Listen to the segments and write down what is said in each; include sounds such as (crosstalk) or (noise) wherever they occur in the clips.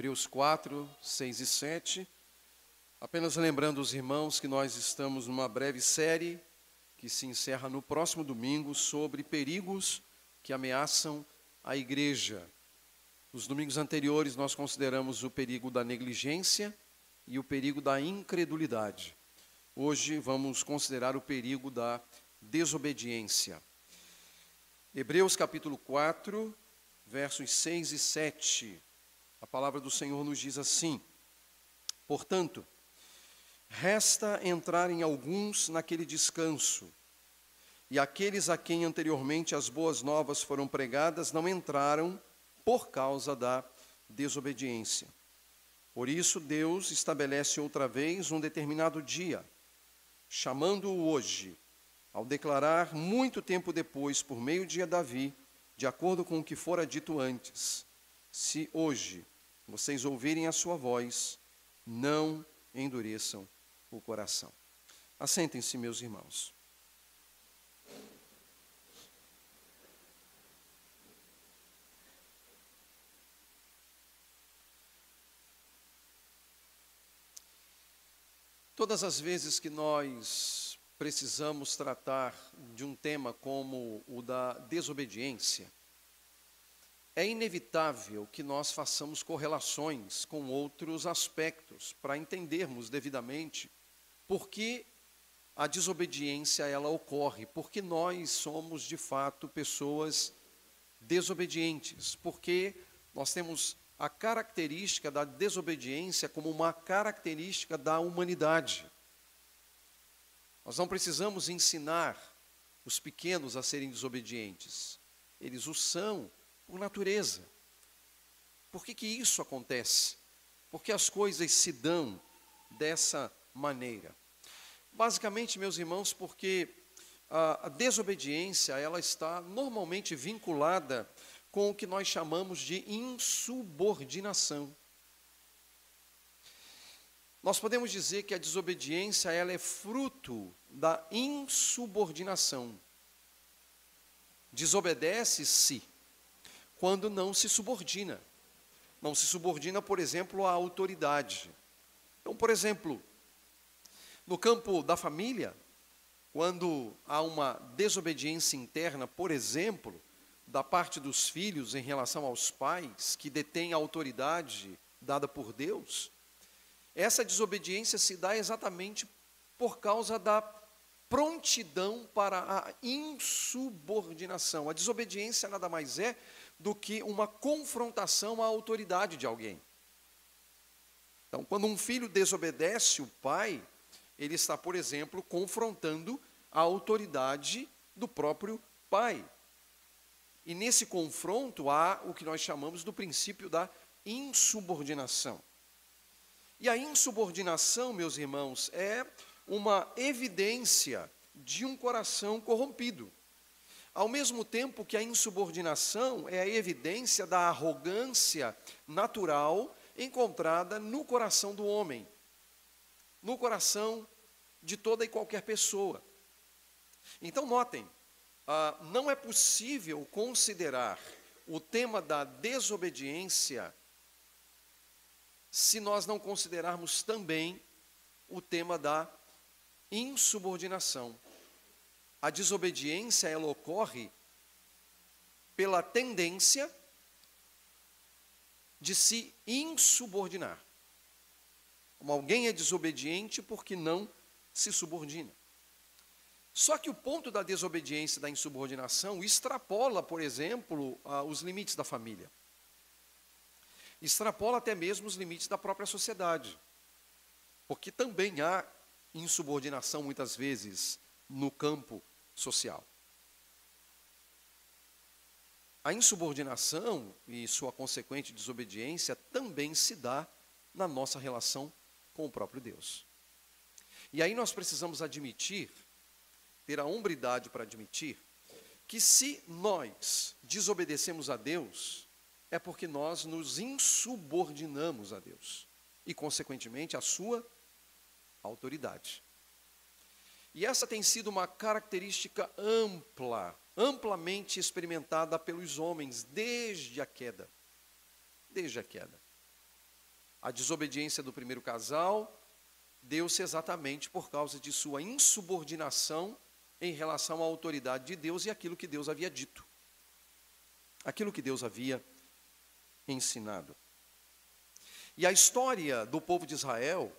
Hebreus 4, 6 e 7. Apenas lembrando os irmãos que nós estamos numa breve série que se encerra no próximo domingo sobre perigos que ameaçam a igreja. Nos domingos anteriores nós consideramos o perigo da negligência e o perigo da incredulidade. Hoje vamos considerar o perigo da desobediência. Hebreus capítulo 4, versos 6 e 7. A palavra do Senhor nos diz assim: Portanto, resta entrarem alguns naquele descanso, e aqueles a quem anteriormente as boas novas foram pregadas não entraram por causa da desobediência. Por isso, Deus estabelece outra vez um determinado dia, chamando-o hoje, ao declarar muito tempo depois, por meio de Davi, de acordo com o que fora dito antes: Se hoje vocês ouvirem a sua voz, não endureçam o coração. Assentem-se, meus irmãos. Todas as vezes que nós precisamos tratar de um tema como o da desobediência, é inevitável que nós façamos correlações com outros aspectos para entendermos devidamente por que a desobediência ela ocorre, porque nós somos de fato pessoas desobedientes, porque nós temos a característica da desobediência como uma característica da humanidade. Nós não precisamos ensinar os pequenos a serem desobedientes, eles o são por natureza. Por que, que isso acontece? Porque as coisas se dão dessa maneira. Basicamente, meus irmãos, porque a, a desobediência ela está normalmente vinculada com o que nós chamamos de insubordinação. Nós podemos dizer que a desobediência ela é fruto da insubordinação. Desobedece-se quando não se subordina. Não se subordina, por exemplo, à autoridade. Então, por exemplo, no campo da família, quando há uma desobediência interna, por exemplo, da parte dos filhos em relação aos pais, que detêm a autoridade dada por Deus, essa desobediência se dá exatamente por causa da prontidão para a insubordinação. A desobediência nada mais é do que uma confrontação à autoridade de alguém. Então, quando um filho desobedece o pai, ele está, por exemplo, confrontando a autoridade do próprio pai. E nesse confronto há o que nós chamamos do princípio da insubordinação. E a insubordinação, meus irmãos, é uma evidência de um coração corrompido. Ao mesmo tempo que a insubordinação é a evidência da arrogância natural encontrada no coração do homem, no coração de toda e qualquer pessoa. Então, notem, ah, não é possível considerar o tema da desobediência se nós não considerarmos também o tema da insubordinação. A desobediência ela ocorre pela tendência de se insubordinar. Como alguém é desobediente porque não se subordina. Só que o ponto da desobediência e da insubordinação extrapola, por exemplo, os limites da família. Extrapola até mesmo os limites da própria sociedade. Porque também há insubordinação, muitas vezes, no campo social. A insubordinação e sua consequente desobediência também se dá na nossa relação com o próprio Deus. E aí nós precisamos admitir, ter a hombridade para admitir, que se nós desobedecemos a Deus, é porque nós nos insubordinamos a Deus e, consequentemente, a sua autoridade. E essa tem sido uma característica ampla, amplamente experimentada pelos homens desde a queda. Desde a queda. A desobediência do primeiro casal deu-se exatamente por causa de sua insubordinação em relação à autoridade de Deus e aquilo que Deus havia dito. Aquilo que Deus havia ensinado. E a história do povo de Israel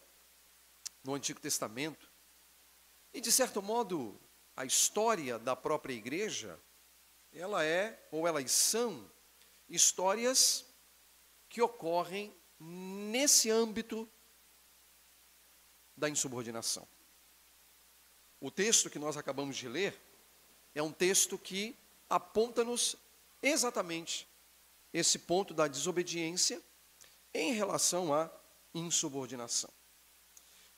no Antigo Testamento, e de certo modo a história da própria igreja, ela é, ou elas são, histórias que ocorrem nesse âmbito da insubordinação. O texto que nós acabamos de ler é um texto que aponta-nos exatamente esse ponto da desobediência em relação à insubordinação.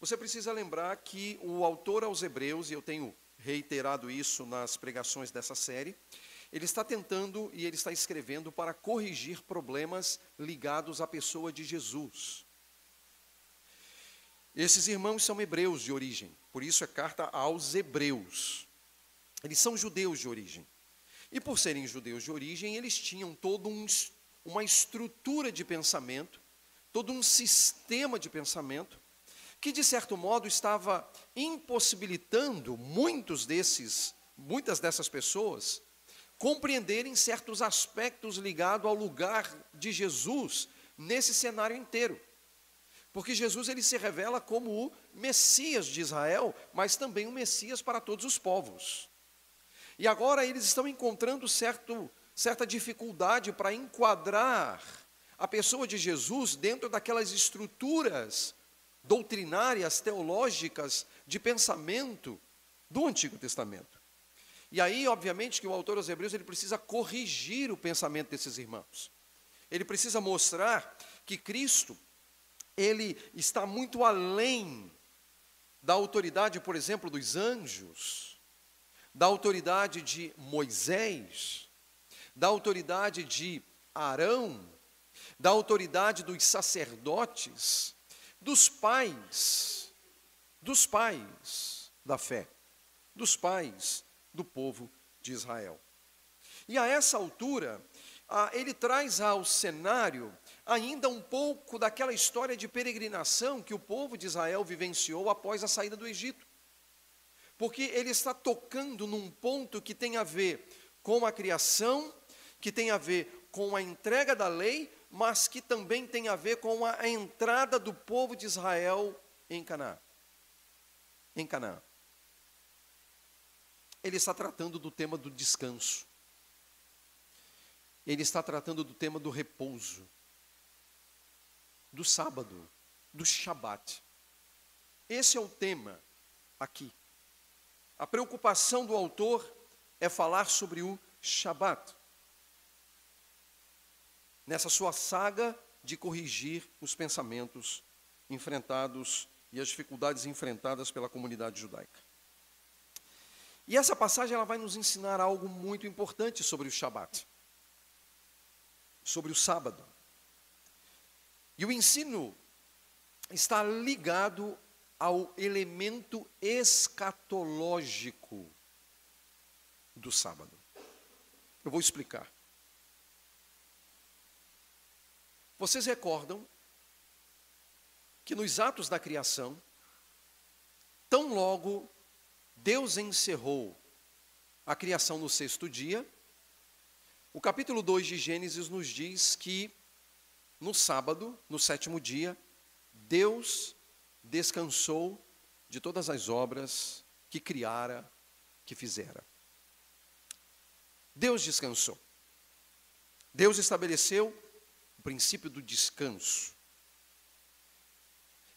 Você precisa lembrar que o autor aos Hebreus, e eu tenho reiterado isso nas pregações dessa série, ele está tentando e ele está escrevendo para corrigir problemas ligados à pessoa de Jesus. Esses irmãos são hebreus de origem, por isso é carta aos Hebreus. Eles são judeus de origem. E por serem judeus de origem, eles tinham toda um, uma estrutura de pensamento, todo um sistema de pensamento, que de certo modo estava impossibilitando muitos desses, muitas dessas pessoas compreenderem certos aspectos ligados ao lugar de Jesus nesse cenário inteiro. Porque Jesus ele se revela como o Messias de Israel, mas também o Messias para todos os povos. E agora eles estão encontrando certo, certa dificuldade para enquadrar a pessoa de Jesus dentro daquelas estruturas doutrinárias, teológicas, de pensamento do Antigo Testamento. E aí, obviamente, que o autor aos Hebreus ele precisa corrigir o pensamento desses irmãos. Ele precisa mostrar que Cristo ele está muito além da autoridade, por exemplo, dos anjos, da autoridade de Moisés, da autoridade de Arão, da autoridade dos sacerdotes, dos pais, dos pais da fé, dos pais do povo de Israel. E a essa altura, ele traz ao cenário ainda um pouco daquela história de peregrinação que o povo de Israel vivenciou após a saída do Egito. Porque ele está tocando num ponto que tem a ver com a criação, que tem a ver com a entrega da lei, mas que também tem a ver com a entrada do povo de Israel em Canaã. Em Canaã. Ele está tratando do tema do descanso. Ele está tratando do tema do repouso do sábado, do Shabat. Esse é o tema aqui. A preocupação do autor é falar sobre o Shabat. Nessa sua saga de corrigir os pensamentos enfrentados e as dificuldades enfrentadas pela comunidade judaica. E essa passagem ela vai nos ensinar algo muito importante sobre o Shabat, sobre o sábado. E o ensino está ligado ao elemento escatológico do sábado. Eu vou explicar. Vocês recordam que nos atos da criação, tão logo Deus encerrou a criação no sexto dia, o capítulo 2 de Gênesis nos diz que no sábado, no sétimo dia, Deus descansou de todas as obras que criara, que fizera. Deus descansou. Deus estabeleceu princípio do descanso.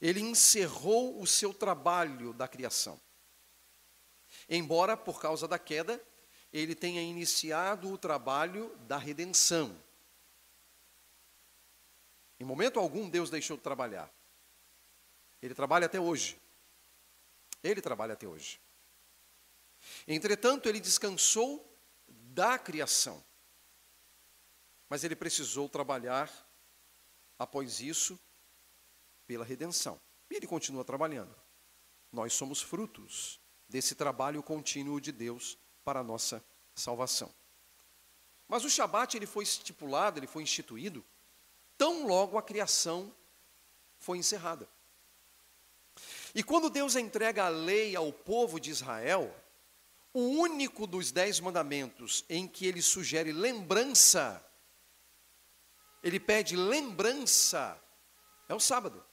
Ele encerrou o seu trabalho da criação. Embora, por causa da queda, ele tenha iniciado o trabalho da redenção. Em momento algum Deus deixou de trabalhar. Ele trabalha até hoje. Ele trabalha até hoje. Entretanto, ele descansou da criação. Mas ele precisou trabalhar, após isso, pela redenção. E ele continua trabalhando. Nós somos frutos desse trabalho contínuo de Deus para a nossa salvação. Mas o Shabat ele foi estipulado, ele foi instituído tão logo a criação foi encerrada. E quando Deus entrega a lei ao povo de Israel, o único dos dez mandamentos em que ele sugere lembrança, ele pede lembrança, é o sábado.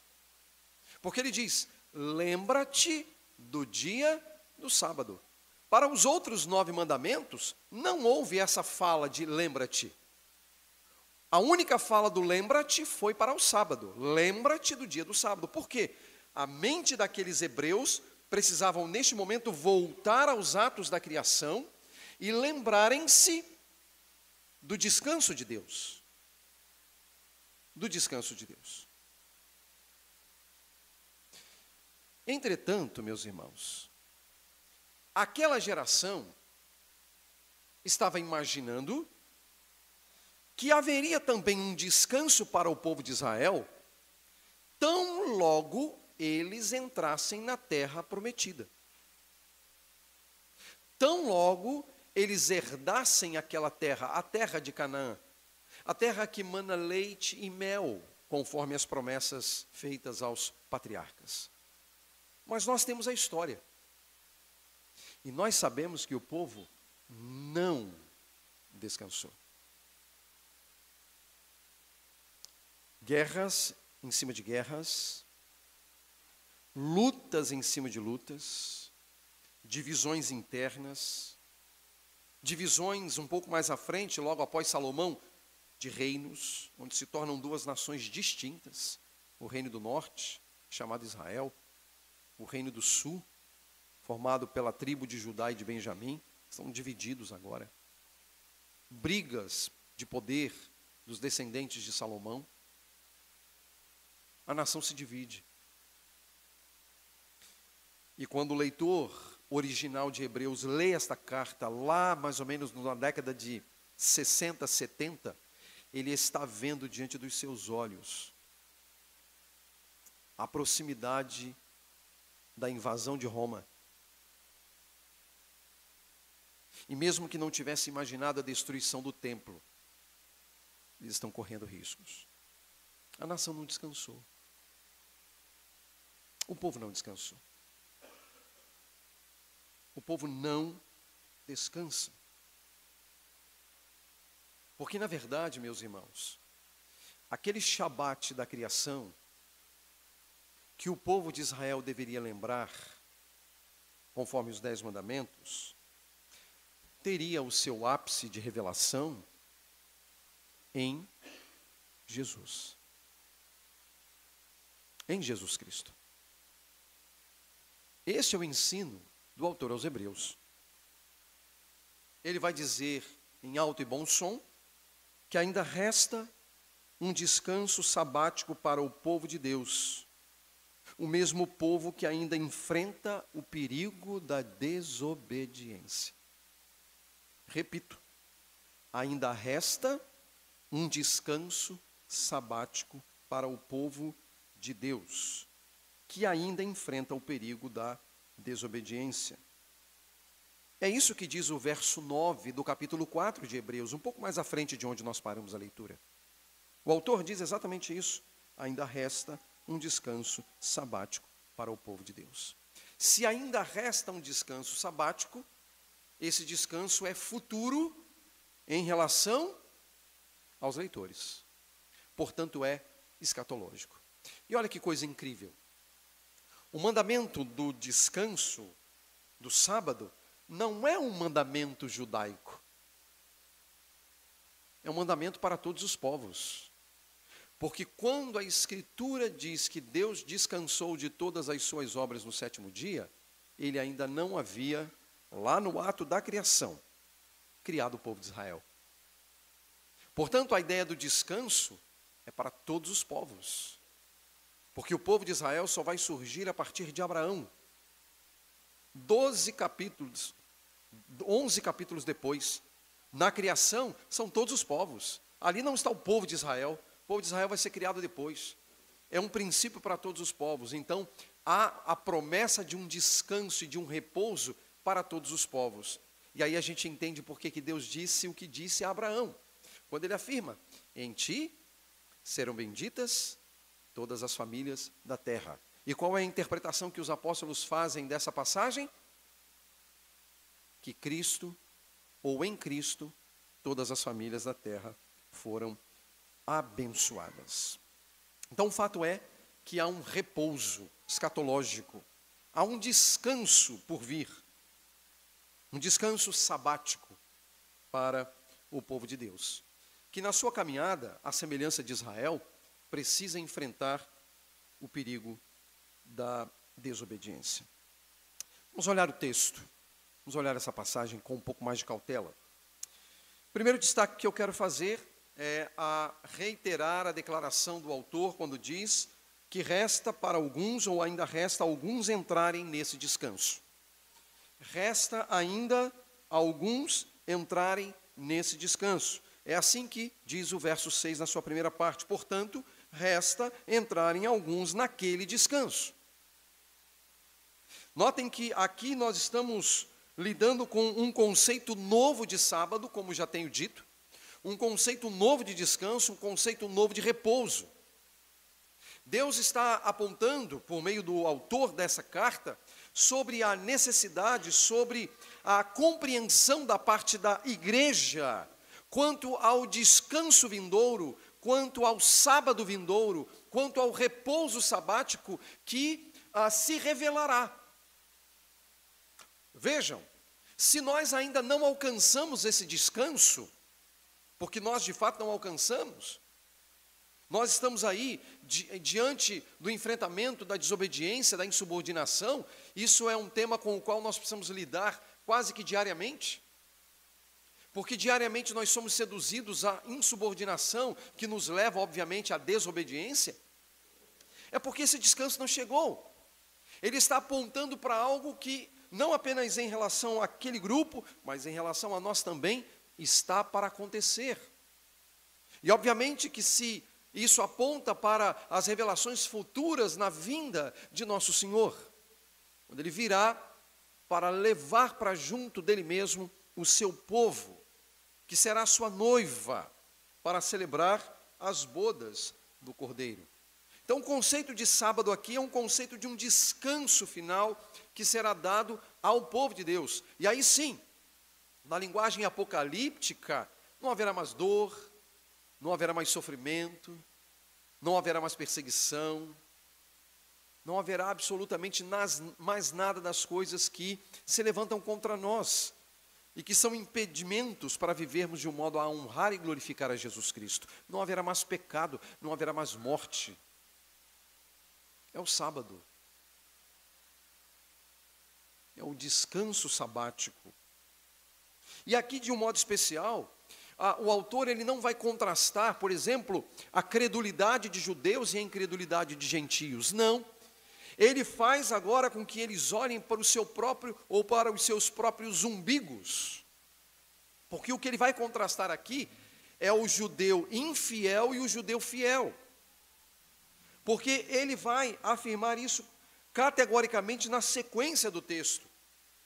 Porque ele diz: lembra-te do dia do sábado. Para os outros nove mandamentos, não houve essa fala de lembra-te. A única fala do lembra-te foi para o sábado. Lembra-te do dia do sábado. Por quê? A mente daqueles hebreus precisavam, neste momento, voltar aos atos da criação e lembrarem-se do descanso de Deus. Do descanso de Deus. Entretanto, meus irmãos, aquela geração estava imaginando que haveria também um descanso para o povo de Israel, tão logo eles entrassem na terra prometida. Tão logo eles herdassem aquela terra, a terra de Canaã, a terra que mana leite e mel, conforme as promessas feitas aos patriarcas. Mas nós temos a história. E nós sabemos que o povo não descansou. Guerras em cima de guerras, lutas em cima de lutas, divisões internas, divisões um pouco mais à frente, logo após Salomão, de reinos, onde se tornam duas nações distintas: o reino do norte, chamado Israel, o reino do sul, formado pela tribo de Judá e de Benjamim, estão divididos agora. Brigas de poder dos descendentes de Salomão. A nação se divide. E quando o leitor original de Hebreus lê esta carta, lá mais ou menos na década de 60, 70, ele está vendo diante dos seus olhos a proximidade da invasão de Roma. E mesmo que não tivesse imaginado a destruição do templo, eles estão correndo riscos. A nação não descansou. O povo não descansou. O povo não descansa. Porque, na verdade, meus irmãos, aquele Shabat da criação, que o povo de Israel deveria lembrar, conforme os Dez Mandamentos, teria o seu ápice de revelação em Jesus. Em Jesus Cristo. Este é o ensino do autor aos Hebreus. Ele vai dizer em alto e bom som que ainda resta um descanso sabático para o povo de Deus, o mesmo povo que ainda enfrenta o perigo da desobediência. Repito, ainda resta um descanso sabático para o povo de Deus, que ainda enfrenta o perigo da desobediência. É isso que diz o verso 9 do capítulo 4 de Hebreus, um pouco mais à frente de onde nós paramos a leitura. O autor diz exatamente isso. Ainda resta um descanso sabático para o povo de Deus. Se ainda resta um descanso sabático, esse descanso é futuro em relação aos leitores. Portanto, é escatológico. E olha que coisa incrível. O mandamento do descanso do sábado não é um mandamento judaico. É um mandamento para todos os povos. Porque quando a Escritura diz que Deus descansou de todas as suas obras no sétimo dia, ele ainda não havia, lá no ato da criação, criado o povo de Israel. Portanto, a ideia do descanso é para todos os povos. Porque o povo de Israel só vai surgir a partir de Abraão. Doze capítulos, onze capítulos depois, na criação, são todos os povos. Ali não está o povo de Israel, o povo de Israel vai ser criado depois. É um princípio para todos os povos. Então, há a promessa de um descanso e de um repouso para todos os povos. E aí a gente entende por que Deus disse o que disse a Abraão. Quando ele afirma: Em ti serão benditas todas as famílias da terra. E qual é a interpretação que os apóstolos fazem dessa passagem? Que Cristo, ou em Cristo, todas as famílias da terra foram abençoadas. Então o fato é que há um repouso escatológico, há um descanso por vir, um descanso sabático para o povo de Deus, que na sua caminhada, à semelhança de Israel, precisa enfrentar o perigo da desobediência. Vamos olhar o texto, vamos olhar essa passagem com um pouco mais de cautela. Primeiro destaque que eu quero fazer é a reiterar a declaração do autor quando diz que resta para alguns, ou ainda resta alguns entrarem nesse descanso. Resta ainda alguns entrarem nesse descanso. É assim que diz o verso 6 na sua primeira parte. Portanto, resta entrarem alguns naquele descanso. Notem que aqui nós estamos lidando com um conceito novo de sábado, como já tenho dito, um conceito novo de descanso, um conceito novo de repouso. Deus está apontando, por meio do autor dessa carta, sobre a necessidade, sobre a compreensão da parte da igreja quanto ao descanso vindouro, quanto ao sábado vindouro, quanto ao repouso sabático que ah, se revelará. Vejam, se nós ainda não alcançamos esse descanso, porque nós de fato não alcançamos, nós estamos aí di diante do enfrentamento da desobediência, da insubordinação, isso é um tema com o qual nós precisamos lidar quase que diariamente. Porque diariamente nós somos seduzidos à insubordinação, que nos leva, obviamente, à desobediência. É porque esse descanso não chegou. Ele está apontando para algo que não apenas em relação àquele grupo, mas em relação a nós também, está para acontecer. E obviamente que se isso aponta para as revelações futuras na vinda de nosso Senhor, quando Ele virá para levar para junto dele mesmo o seu povo, que será sua noiva, para celebrar as bodas do Cordeiro. Então, o conceito de sábado aqui é um conceito de um descanso final que será dado ao povo de Deus. E aí sim, na linguagem apocalíptica, não haverá mais dor, não haverá mais sofrimento, não haverá mais perseguição, não haverá absolutamente mais nada das coisas que se levantam contra nós e que são impedimentos para vivermos de um modo a honrar e glorificar a Jesus Cristo. Não haverá mais pecado, não haverá mais morte. É o sábado. É o descanso sabático. E aqui, de um modo especial, a, o autor ele não vai contrastar, por exemplo, a credulidade de judeus e a incredulidade de gentios. Não. Ele faz agora com que eles olhem para o seu próprio ou para os seus próprios umbigos. Porque o que ele vai contrastar aqui é o judeu infiel e o judeu fiel. Porque ele vai afirmar isso categoricamente na sequência do texto.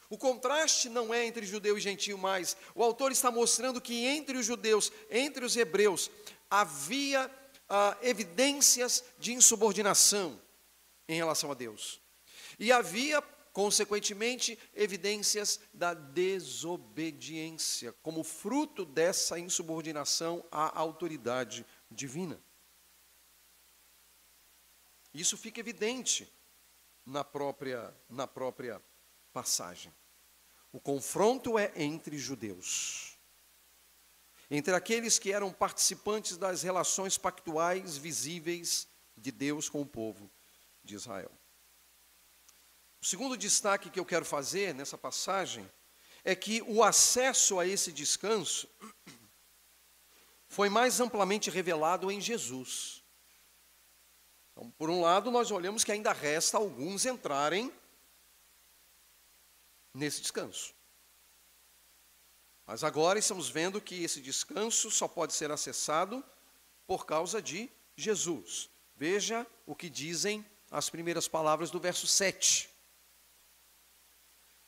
O contraste não é entre judeu e gentio mais. O autor está mostrando que entre os judeus, entre os hebreus, havia ah, evidências de insubordinação em relação a Deus. E havia, consequentemente, evidências da desobediência, como fruto dessa insubordinação à autoridade divina. Isso fica evidente na própria, na própria passagem. O confronto é entre judeus, entre aqueles que eram participantes das relações pactuais visíveis de Deus com o povo de Israel. O segundo destaque que eu quero fazer nessa passagem é que o acesso a esse descanso (clears throat) foi mais amplamente revelado em Jesus. Então, por um lado, nós olhamos que ainda resta alguns entrarem nesse descanso. Mas agora estamos vendo que esse descanso só pode ser acessado por causa de Jesus. Veja o que dizem as primeiras palavras do verso 7.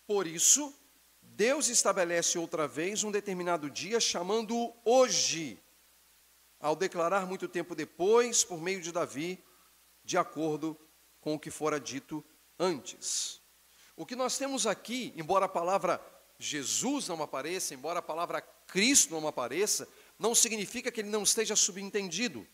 Por isso, Deus estabelece outra vez um determinado dia, chamando-o hoje, ao declarar muito tempo depois, por meio de Davi, de acordo com o que fora dito antes. O que nós temos aqui, embora a palavra Jesus não apareça, embora a palavra Cristo não apareça, não significa que ele não esteja subentendido.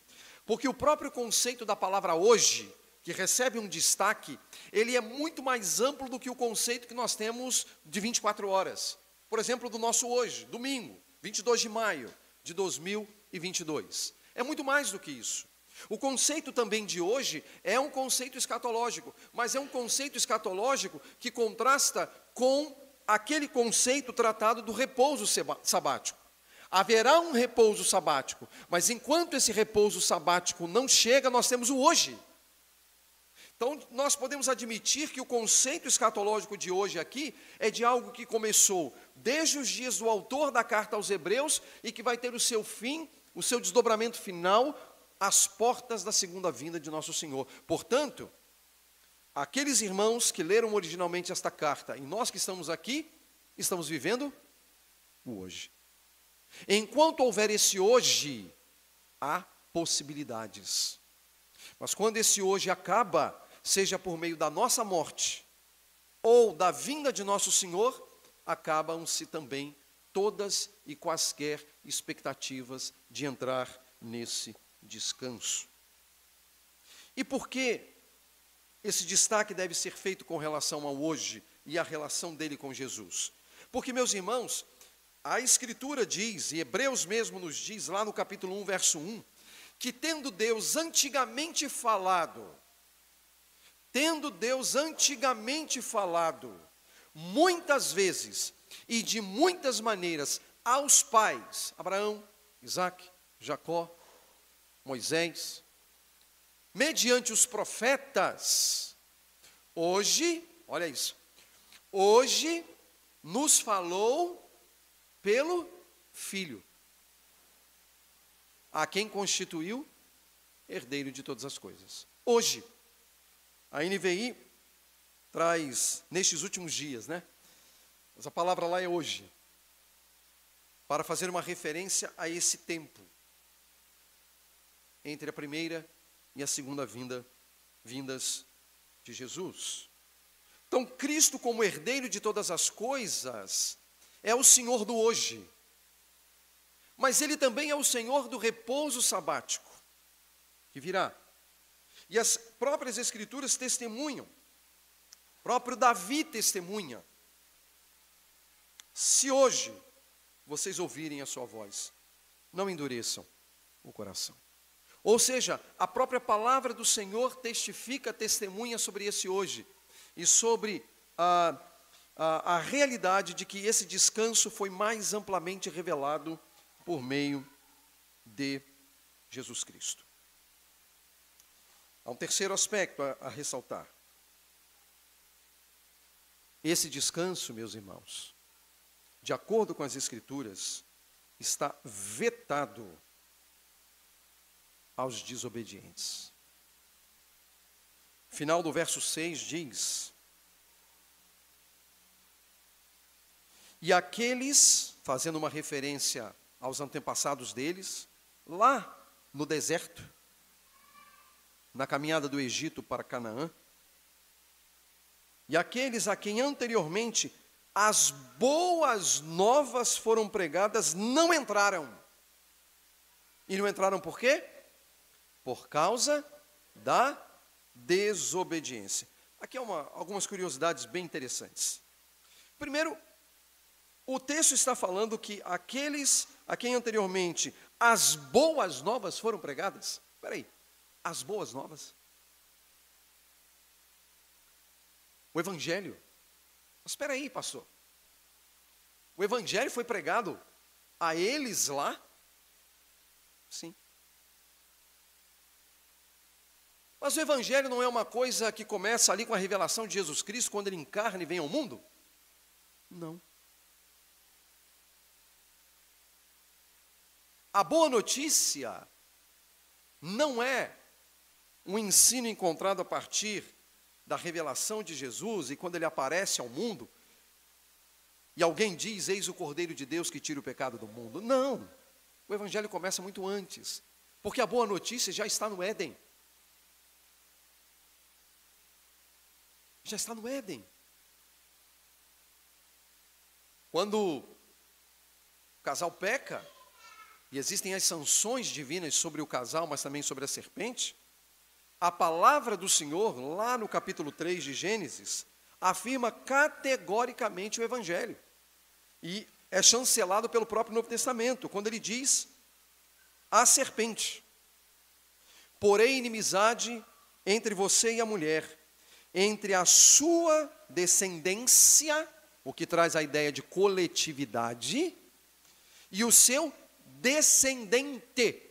Porque o próprio conceito da palavra hoje, que recebe um destaque, ele é muito mais amplo do que o conceito que nós temos de 24 horas. Por exemplo, do nosso hoje, domingo, 22 de maio de 2022. É muito mais do que isso. O conceito também de hoje é um conceito escatológico, mas é um conceito escatológico que contrasta com aquele conceito tratado do repouso sabático. Haverá um repouso sabático, mas enquanto esse repouso sabático não chega, nós temos o hoje. Então, nós podemos admitir que o conceito escatológico de hoje aqui é de algo que começou desde os dias do autor da carta aos Hebreus e que vai ter o seu fim, o seu desdobramento final, às portas da segunda vinda de nosso Senhor. Portanto, aqueles irmãos que leram originalmente esta carta e nós que estamos aqui, estamos vivendo o hoje. Enquanto houver esse hoje, há possibilidades. Mas quando esse hoje acaba, seja por meio da nossa morte ou da vinda de nosso Senhor, acabam-se também todas e quaisquer expectativas de entrar nesse descanso. E por que esse destaque deve ser feito com relação ao hoje e a relação dele com Jesus? Porque, meus irmãos, a Escritura diz, e Hebreus mesmo nos diz, lá no capítulo 1, verso 1, que tendo Deus antigamente falado, tendo Deus antigamente falado, muitas vezes e de muitas maneiras aos pais, Abraão, Isaac, Jacó, Moisés, mediante os profetas, hoje, olha isso, hoje nos falou pelo Filho, a quem constituiu herdeiro de todas as coisas. Hoje, a NVI traz, nestes últimos dias, né? Mas a palavra lá é hoje, para fazer uma referência a esse tempo, entre a primeira e a segunda vinda, vindas de Jesus. Então, Cristo, como herdeiro de todas as coisas, é o Senhor do hoje, mas Ele também é o Senhor do repouso sabático, que virá. E as próprias Escrituras testemunham, próprio Davi testemunha. Se hoje vocês ouvirem a sua voz, não endureçam o coração. Ou seja, a própria palavra do Senhor testifica, testemunha sobre esse hoje e sobre a a, a realidade de que esse descanso foi mais amplamente revelado por meio de Jesus Cristo. Há um terceiro aspecto a, a ressaltar. Esse descanso, meus irmãos, de acordo com as Escrituras, está vetado aos desobedientes. Final do verso 6 diz: E aqueles, fazendo uma referência aos antepassados deles, lá no deserto, na caminhada do Egito para Canaã, e aqueles a quem anteriormente as boas novas foram pregadas não entraram. E não entraram por quê? Por causa da desobediência. Aqui há uma, algumas curiosidades bem interessantes. Primeiro, o texto está falando que aqueles a quem anteriormente as boas novas foram pregadas. Espera aí, as boas novas? O Evangelho. Mas espera aí, pastor. O Evangelho foi pregado a eles lá? Sim. Mas o Evangelho não é uma coisa que começa ali com a revelação de Jesus Cristo, quando ele encarna e vem ao mundo? Não. A boa notícia não é um ensino encontrado a partir da revelação de Jesus e quando ele aparece ao mundo e alguém diz: Eis o Cordeiro de Deus que tira o pecado do mundo. Não. O Evangelho começa muito antes, porque a boa notícia já está no Éden. Já está no Éden. Quando o casal peca, e existem as sanções divinas sobre o casal, mas também sobre a serpente, a palavra do Senhor, lá no capítulo 3 de Gênesis, afirma categoricamente o Evangelho. E é chancelado pelo próprio Novo Testamento, quando ele diz: a serpente, porém inimizade entre você e a mulher, entre a sua descendência, o que traz a ideia de coletividade, e o seu descendente,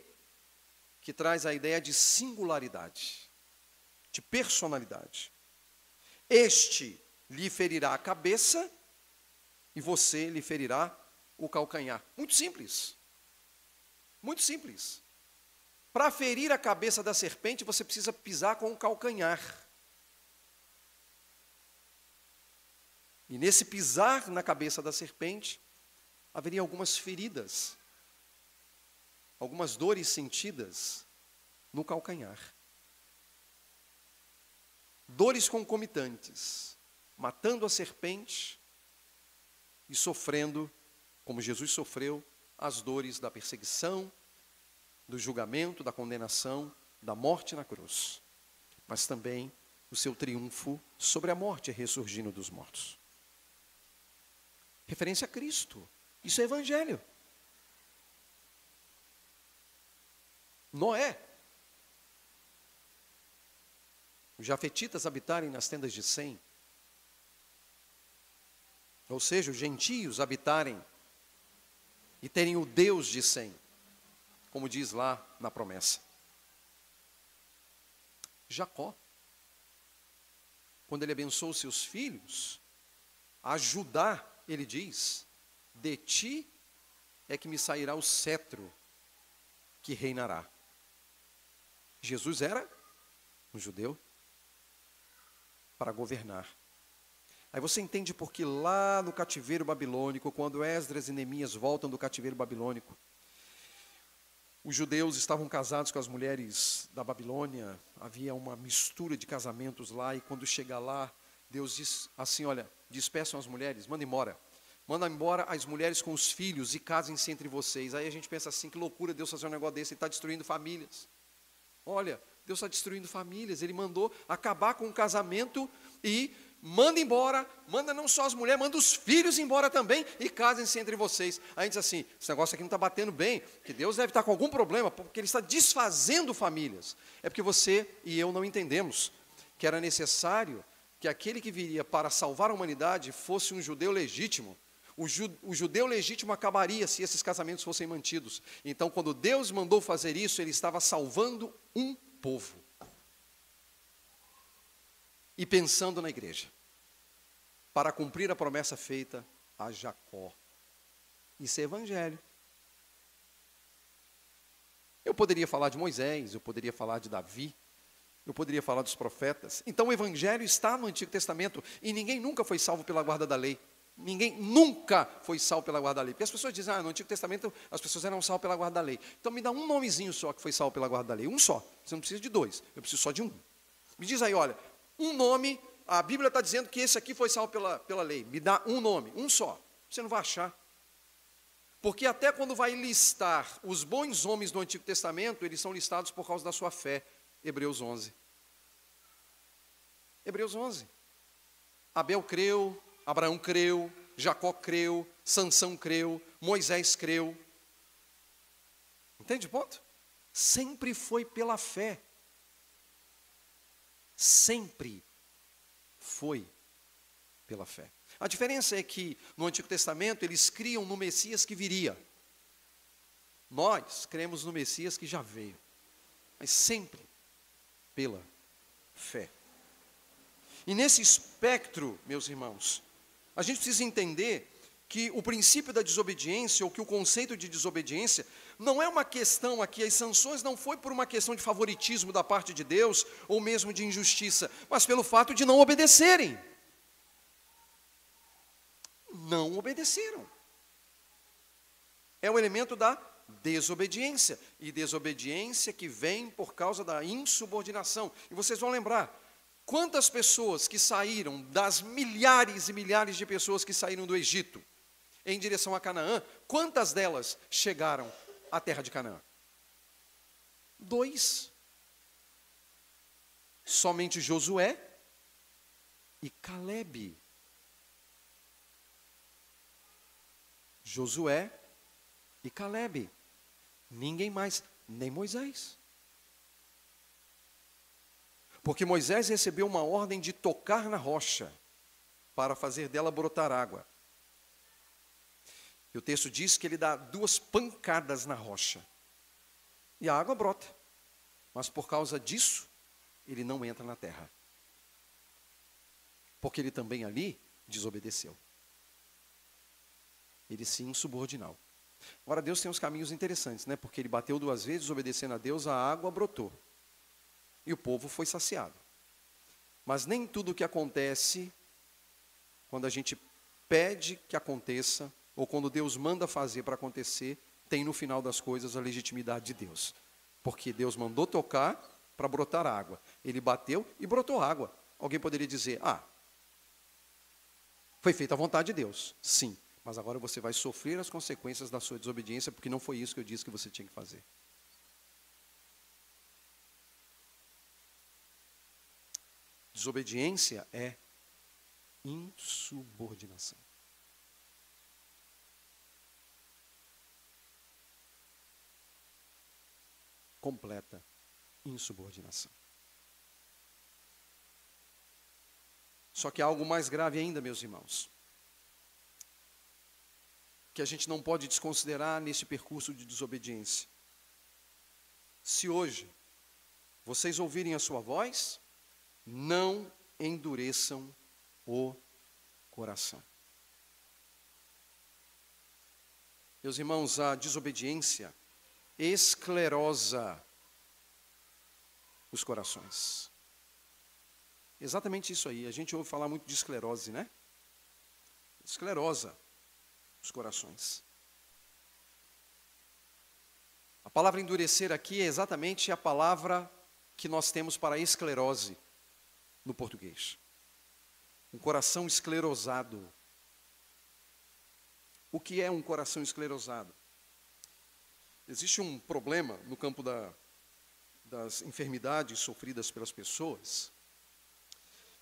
que traz a ideia de singularidade, de personalidade. Este lhe ferirá a cabeça e você lhe ferirá o calcanhar. Muito simples. Muito simples. Para ferir a cabeça da serpente, você precisa pisar com o calcanhar. E nesse pisar na cabeça da serpente, haveria algumas feridas, algumas dores sentidas no calcanhar. Dores concomitantes, matando a serpente e sofrendo, como Jesus sofreu, as dores da perseguição, do julgamento, da condenação, da morte na cruz, mas também o seu triunfo sobre a morte ressurgindo dos mortos. Referência a Cristo. Isso é evangelho. Noé. Os jafetitas habitarem nas tendas de Sem. Ou seja, os gentios habitarem e terem o Deus de Sem, como diz lá na promessa. Jacó, quando ele abençoou seus filhos, a Judá, ele diz: De ti é que me sairá o cetro que reinará. Jesus era um judeu para governar. Aí você entende porque lá no cativeiro babilônico, quando Esdras e Neemias voltam do cativeiro babilônico, os judeus estavam casados com as mulheres da Babilônia, havia uma mistura de casamentos lá, e quando chega lá, Deus diz assim: Olha, despeçam as mulheres, manda embora. Manda embora as mulheres com os filhos e casem-se entre vocês. Aí a gente pensa assim: que loucura Deus fazer um negócio desse, Ele está destruindo famílias. Olha, Deus está destruindo famílias, Ele mandou acabar com o casamento e manda embora, manda não só as mulheres, manda os filhos embora também e casem-se entre vocês. Aí a gente diz assim: esse negócio aqui não está batendo bem, que Deus deve estar com algum problema, porque Ele está desfazendo famílias. É porque você e eu não entendemos que era necessário que aquele que viria para salvar a humanidade fosse um judeu legítimo. O, ju, o judeu legítimo acabaria se esses casamentos fossem mantidos. Então, quando Deus mandou fazer isso, Ele estava salvando um povo e pensando na igreja, para cumprir a promessa feita a Jacó. Isso é evangelho. Eu poderia falar de Moisés, eu poderia falar de Davi, eu poderia falar dos profetas. Então o evangelho está no Antigo Testamento e ninguém nunca foi salvo pela guarda da lei. Ninguém nunca foi salvo pela guarda da lei. Porque as pessoas dizem, ah, no Antigo Testamento as pessoas eram salvas pela guarda da lei. Então me dá um nomezinho só que foi salvo pela guarda da lei. Um só. Você não precisa de dois. Eu preciso só de um. Me diz aí, olha, um nome, a Bíblia está dizendo que esse aqui foi salvo pela, pela lei. Me dá um nome, um só. Você não vai achar. Porque até quando vai listar os bons homens do Antigo Testamento, eles são listados por causa da sua fé. Hebreus 11. Hebreus 11. Abel creu, Abraão creu, Jacó creu, Sansão creu, Moisés creu. Entende o ponto? Sempre foi pela fé sempre foi pela fé. A diferença é que no Antigo Testamento eles criam no Messias que viria. Nós cremos no Messias que já veio, mas sempre pela fé. E nesse espectro, meus irmãos, a gente precisa entender que o princípio da desobediência, ou que o conceito de desobediência, não é uma questão aqui, as sanções não foi por uma questão de favoritismo da parte de Deus, ou mesmo de injustiça, mas pelo fato de não obedecerem. Não obedeceram. É o elemento da desobediência, e desobediência que vem por causa da insubordinação. E vocês vão lembrar, Quantas pessoas que saíram, das milhares e milhares de pessoas que saíram do Egito em direção a Canaã, quantas delas chegaram à terra de Canaã? Dois. Somente Josué e Caleb. Josué e Caleb. Ninguém mais, nem Moisés. Porque Moisés recebeu uma ordem de tocar na rocha para fazer dela brotar água. E o texto diz que ele dá duas pancadas na rocha. E a água brota. Mas por causa disso, ele não entra na terra. Porque ele também ali desobedeceu ele se insubordinou. Agora, Deus tem uns caminhos interessantes, né? Porque ele bateu duas vezes, obedecendo a Deus, a água brotou. E o povo foi saciado. Mas nem tudo o que acontece, quando a gente pede que aconteça, ou quando Deus manda fazer para acontecer, tem no final das coisas a legitimidade de Deus. Porque Deus mandou tocar para brotar água. Ele bateu e brotou água. Alguém poderia dizer: ah, foi feita a vontade de Deus. Sim, mas agora você vai sofrer as consequências da sua desobediência, porque não foi isso que eu disse que você tinha que fazer. Desobediência é insubordinação. Completa insubordinação. Só que há algo mais grave ainda, meus irmãos que a gente não pode desconsiderar nesse percurso de desobediência. Se hoje vocês ouvirem a sua voz, não endureçam o coração. Meus irmãos, a desobediência esclerosa os corações. Exatamente isso aí. A gente ouve falar muito de esclerose, né? Esclerosa os corações. A palavra endurecer aqui é exatamente a palavra que nós temos para esclerose no português. Um coração esclerosado. O que é um coração esclerosado? Existe um problema no campo da, das enfermidades sofridas pelas pessoas,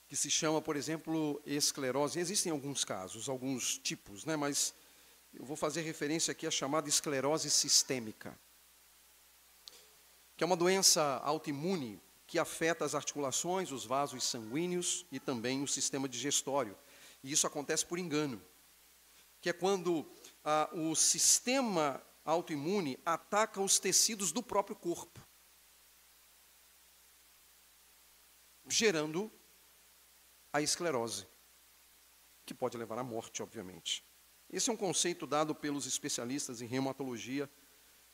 que se chama, por exemplo, esclerose. Existem alguns casos, alguns tipos, né, mas eu vou fazer referência aqui à chamada esclerose sistêmica, que é uma doença autoimune que afeta as articulações, os vasos sanguíneos e também o sistema digestório. E isso acontece por engano, que é quando ah, o sistema autoimune ataca os tecidos do próprio corpo, gerando a esclerose, que pode levar à morte, obviamente. Esse é um conceito dado pelos especialistas em reumatologia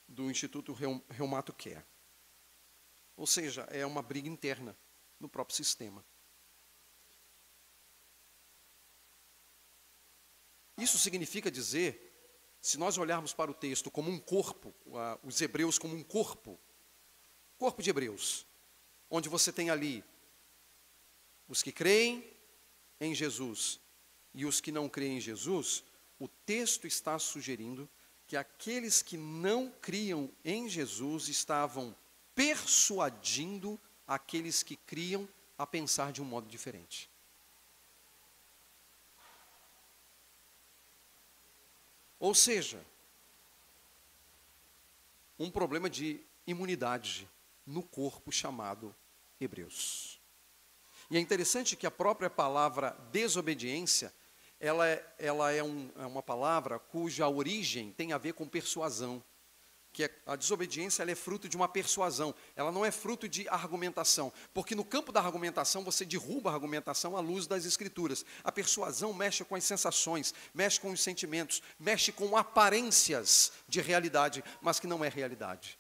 do Instituto Reumato Care. Ou seja, é uma briga interna no próprio sistema. Isso significa dizer, se nós olharmos para o texto como um corpo, os hebreus como um corpo, corpo de hebreus, onde você tem ali os que creem em Jesus e os que não creem em Jesus, o texto está sugerindo que aqueles que não criam em Jesus estavam persuadindo aqueles que criam a pensar de um modo diferente. Ou seja, um problema de imunidade no corpo chamado Hebreus. E é interessante que a própria palavra desobediência ela é, ela é, um, é uma palavra cuja origem tem a ver com persuasão que é, a desobediência é fruto de uma persuasão, ela não é fruto de argumentação, porque no campo da argumentação você derruba a argumentação à luz das escrituras. A persuasão mexe com as sensações, mexe com os sentimentos, mexe com aparências de realidade, mas que não é realidade.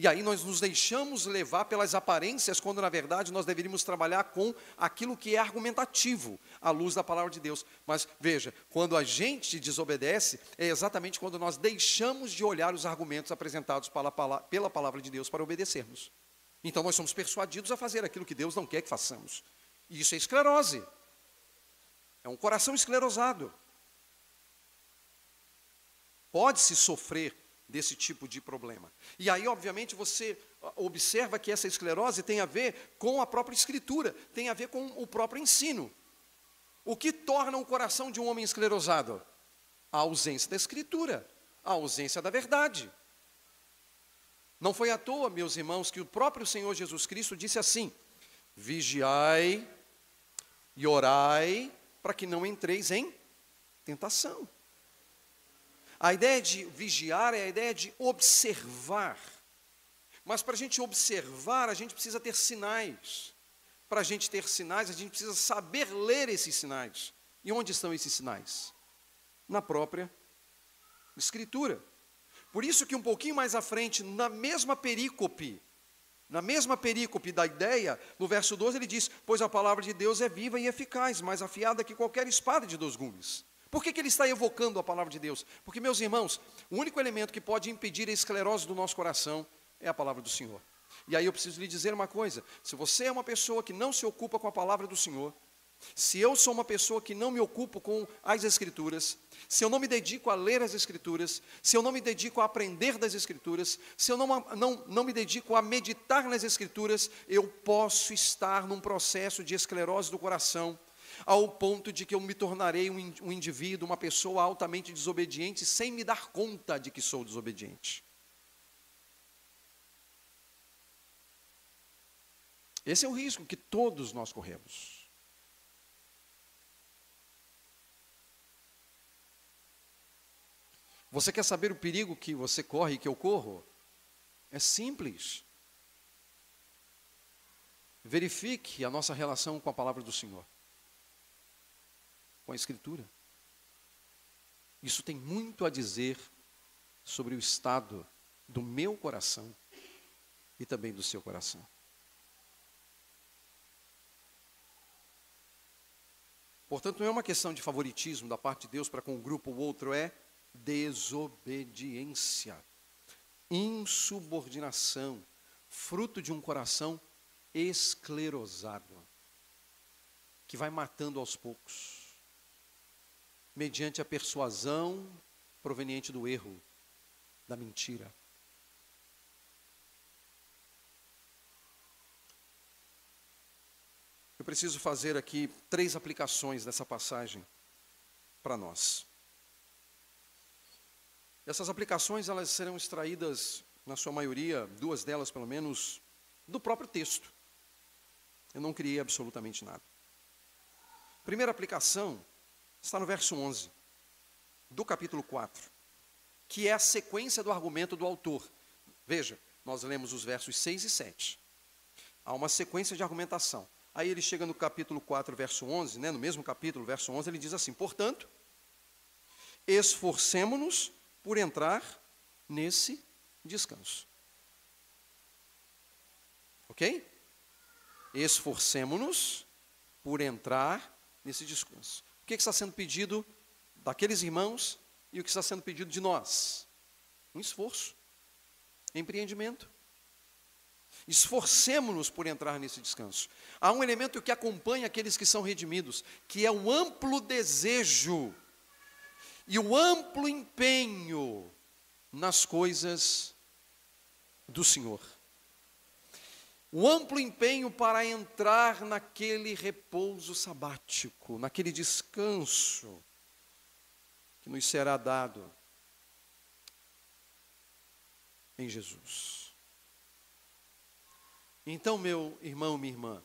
E aí nós nos deixamos levar pelas aparências, quando na verdade nós deveríamos trabalhar com aquilo que é argumentativo, à luz da palavra de Deus. Mas veja, quando a gente desobedece, é exatamente quando nós deixamos de olhar os argumentos apresentados pela, palavra de Deus para obedecermos. Então nós somos persuadidos a fazer aquilo que Deus não quer que façamos. E isso é esclerose. É um coração esclerosado. Pode-se sofrer desse tipo de problema. E aí, obviamente, você observa que essa esclerose tem a ver com a própria escritura, tem a ver com o próprio ensino. O que torna o coração de um homem esclerosado? A ausência da escritura, a ausência da verdade. Não foi à toa, meus irmãos, que o próprio Senhor Jesus Cristo disse assim: vigiai e orai para que não entreis em tentação. A ideia de vigiar é a ideia de observar. Mas para a gente observar, a gente precisa ter sinais. Para a gente ter sinais, a gente precisa saber ler esses sinais. E onde estão esses sinais? Na própria Escritura. Por isso que um pouquinho mais à frente, na mesma perícope, na mesma perícope da ideia, no verso 12 ele diz: Pois a palavra de Deus é viva e eficaz, mais afiada que qualquer espada de dois gumes. Por que, que ele está evocando a palavra de Deus? Porque, meus irmãos, o único elemento que pode impedir a esclerose do nosso coração é a palavra do Senhor. E aí eu preciso lhe dizer uma coisa: se você é uma pessoa que não se ocupa com a palavra do Senhor, se eu sou uma pessoa que não me ocupo com as Escrituras, se eu não me dedico a ler as Escrituras, se eu não me dedico a aprender das Escrituras, se eu não, não, não me dedico a meditar nas Escrituras, eu posso estar num processo de esclerose do coração, ao ponto de que eu me tornarei um, indivíduo, uma pessoa altamente desobediente, sem me dar conta de que sou desobediente. Esse é o risco que todos nós corremos. Você quer saber o perigo que você corre e que eu corro? É simples. Verifique a nossa relação com a palavra do Senhor, com a Escritura. Isso tem muito a dizer sobre o estado do meu coração e também do seu coração. Portanto, não é uma questão de favoritismo da parte de Deus para com um grupo ou outro, é desobediência, insubordinação, fruto de um coração esclerosado, que vai matando aos poucos, mediante a persuasão proveniente do erro, da mentira. Eu preciso fazer aqui três aplicações dessa passagem para nós. Essas aplicações elas serão extraídas, na sua maioria, duas delas pelo menos, do próprio texto. Eu não criei absolutamente nada. Primeira aplicação está no verso 11 do capítulo 4, que é a sequência do argumento do autor. Veja, nós lemos os versos 6 e 7. Há uma sequência de argumentação. Aí ele chega no capítulo 4, verso 11, né, no mesmo capítulo, verso 11, ele diz assim: Portanto, esforcemo-nos por entrar nesse descanso. Ok? Esforcemos-nos por entrar nesse descanso. Que está sendo pedido daqueles irmãos e o que está sendo pedido de nós? Um esforço, empreendimento. Esforcemos-nos por entrar nesse descanso. Há um elemento que acompanha aqueles que são redimidos, que é o amplo desejo e o amplo empenho nas coisas do Senhor. O amplo empenho para entrar naquele repouso sabático, naquele descanso que nos será dado em Jesus. Então, meu irmão, minha irmã,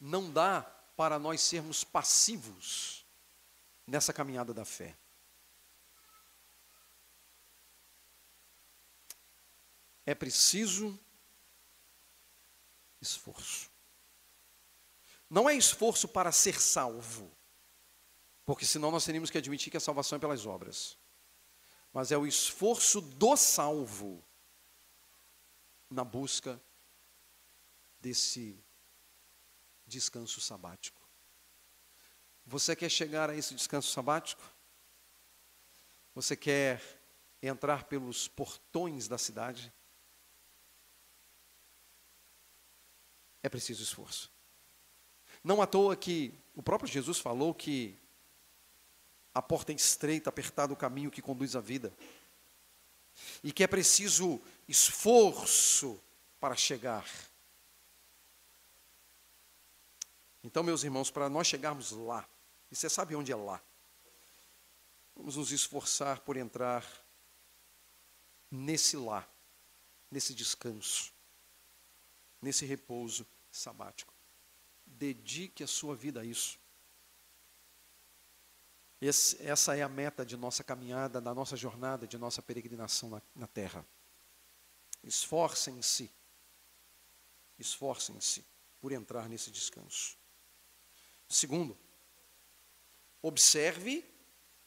não dá para nós sermos passivos nessa caminhada da fé. é preciso esforço. Não é esforço para ser salvo, porque senão nós teríamos que admitir que a salvação é pelas obras. Mas é o esforço do salvo na busca desse descanso sabático. Você quer chegar a esse descanso sabático? Você quer entrar pelos portões da cidade? É preciso esforço. Não à toa que o próprio Jesus falou que a porta é estreita, apertado o caminho que conduz à vida. E que é preciso esforço para chegar. Então, meus irmãos, para nós chegarmos lá, e você sabe onde é lá, vamos nos esforçar por entrar nesse lá, nesse descanso, nesse repouso sabático. Dedique a sua vida a isso. Esse, essa é a meta de nossa caminhada, da nossa jornada, de nossa peregrinação na, na terra. Esforcem-se, esforcem-se por entrar nesse descanso. Segundo, observe,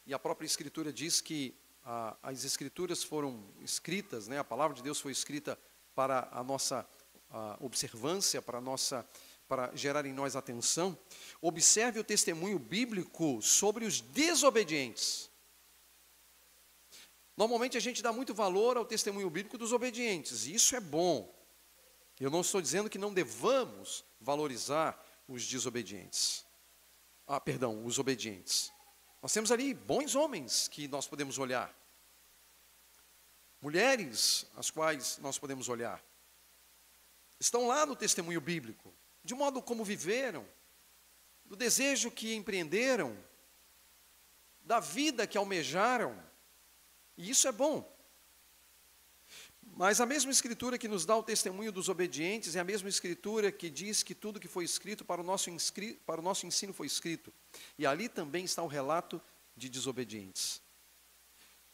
e a própria Escritura diz que ah, as Escrituras foram escritas, né, a palavra de Deus foi escrita para a nossa a observância, para, nossa, para gerar em nós atenção. Observe o testemunho bíblico sobre os desobedientes. Normalmente a gente dá muito valor ao testemunho bíblico dos obedientes, e isso é bom. Eu não estou dizendo que não devamos valorizar os desobedientes. Ah, perdão, os obedientes. Nós temos ali bons homens que nós podemos olhar. Mulheres as quais nós podemos olhar. Estão lá no testemunho bíblico, de modo como viveram, do desejo que empreenderam, da vida que almejaram. E isso é bom. Mas a mesma escritura que nos dá o testemunho dos obedientes é a mesma escritura que diz que tudo que foi escrito para o nosso, para o nosso ensino foi escrito. E ali também está o relato de desobedientes.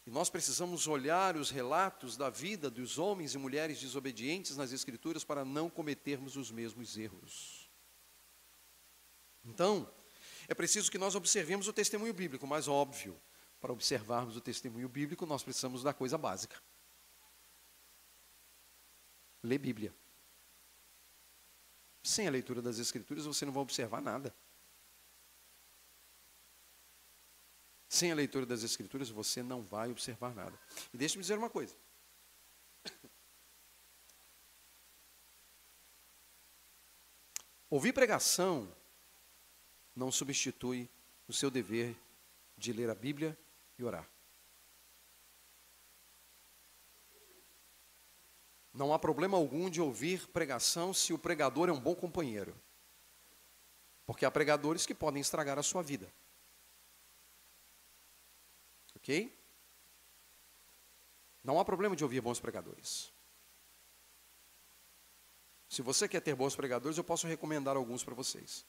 E nós precisamos olhar os relatos da vida dos homens e mulheres desobedientes nas Escrituras para não cometermos os mesmos erros. Então, é preciso que nós observemos o testemunho bíblico, mas óbvio, para observarmos o testemunho bíblico, nós precisamos da coisa básica. Ler Bíblia. Sem a leitura das Escrituras, você não vai observar nada. Sem a leitura das Escrituras, você não vai observar nada. E deixe-me dizer uma coisa. Ouvir pregação não substitui o seu dever de ler a Bíblia e orar. Não há problema algum de ouvir pregação se o pregador é um bom companheiro. Porque há pregadores que podem estragar a sua vida. Ok? Não há problema de ouvir bons pregadores. Se você quer ter bons pregadores, eu posso recomendar alguns para vocês.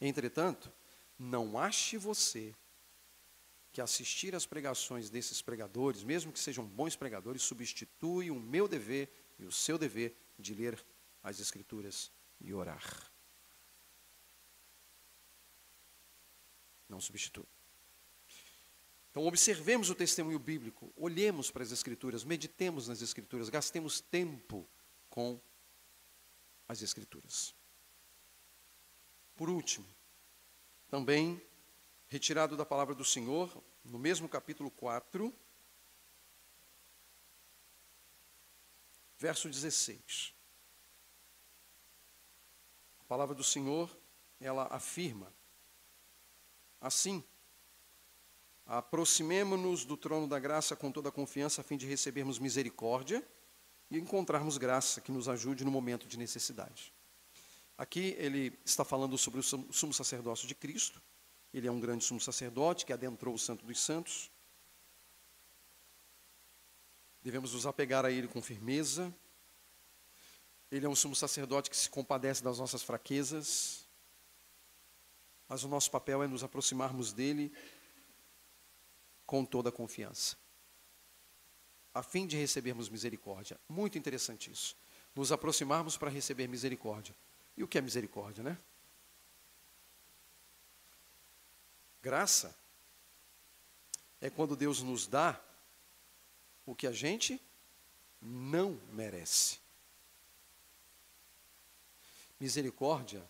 Entretanto, não ache você que assistir às pregações desses pregadores, mesmo que sejam bons pregadores, substitui o meu dever e o seu dever de ler as Escrituras e orar. Não substitui. Então, observemos o testemunho bíblico, olhemos para as Escrituras, meditemos nas Escrituras, gastemos tempo com as Escrituras. Por último, também retirado da palavra do Senhor, no mesmo capítulo 4, verso 16. A palavra do Senhor, ela afirma assim: Aproximemo-nos do trono da graça com toda a confiança, a fim de recebermos misericórdia e encontrarmos graça que nos ajude no momento de necessidade. Aqui ele está falando sobre o sumo sacerdócio de Cristo. Ele é um grande sumo sacerdote que adentrou o Santo dos Santos. Devemos nos apegar a ele com firmeza. Ele é um sumo sacerdote que se compadece das nossas fraquezas. Mas o nosso papel é nos aproximarmos dele com toda a confiança, a fim de recebermos misericórdia. Muito interessante isso. Nos aproximarmos para receber misericórdia. E o que é misericórdia, né? Graça é quando Deus nos dá o que a gente não merece. Misericórdia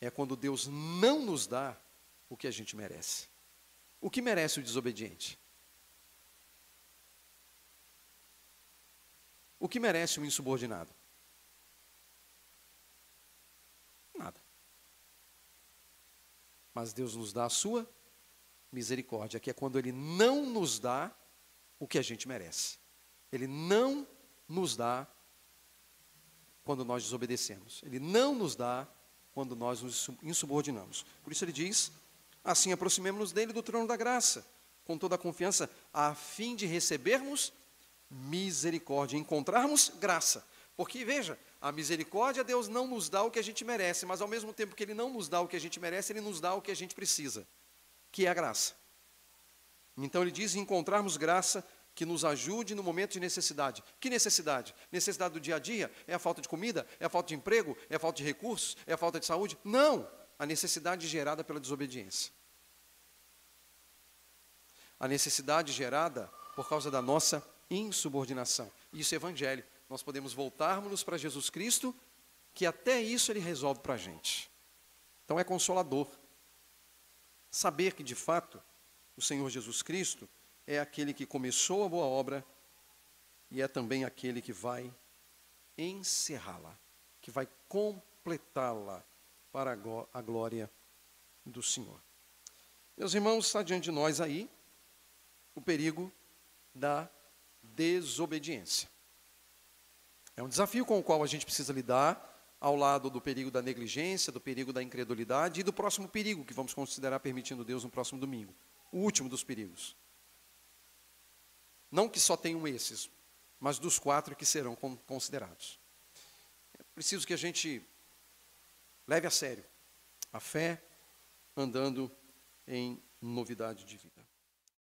é quando Deus não nos dá o que a gente merece. O que merece o desobediente? O que merece o insubordinado? Nada. Mas Deus nos dá a sua misericórdia, que é quando Ele não nos dá o que a gente merece. Ele não nos dá quando nós desobedecemos. Ele não nos dá quando nós nos insubordinamos. Por isso ele diz: assim aproximemos-nos dele do trono da graça, com toda a confiança, a fim de recebermos misericórdia, encontrarmos graça. Porque veja, a misericórdia Deus não nos dá o que a gente merece, mas ao mesmo tempo que ele não nos dá o que a gente merece, ele nos dá o que a gente precisa, que é a graça. Então ele diz encontrarmos graça que nos ajude no momento de necessidade. Que necessidade? Necessidade do dia a dia? É a falta de comida? É a falta de emprego? É a falta de recursos? É a falta de saúde? Não! A necessidade gerada pela desobediência. A necessidade gerada por causa da nossa insubordinação. Isso é evangelho. Nós podemos voltarmos para Jesus Cristo, que até isso ele resolve para a gente. Então é consolador. Saber que de fato o Senhor Jesus Cristo é aquele que começou a boa obra e é também aquele que vai encerrá-la, que vai completá-la para a glória do Senhor. Meus irmãos, está diante de nós aí o perigo da desobediência. É um desafio com o qual a gente precisa lidar, ao lado do perigo da negligência, do perigo da incredulidade e do próximo perigo que vamos considerar permitindo Deus no próximo domingo. O último dos perigos. Não que só tenham esses, mas dos quatro que serão considerados. É preciso que a gente leve a sério a fé andando em novidade de vida.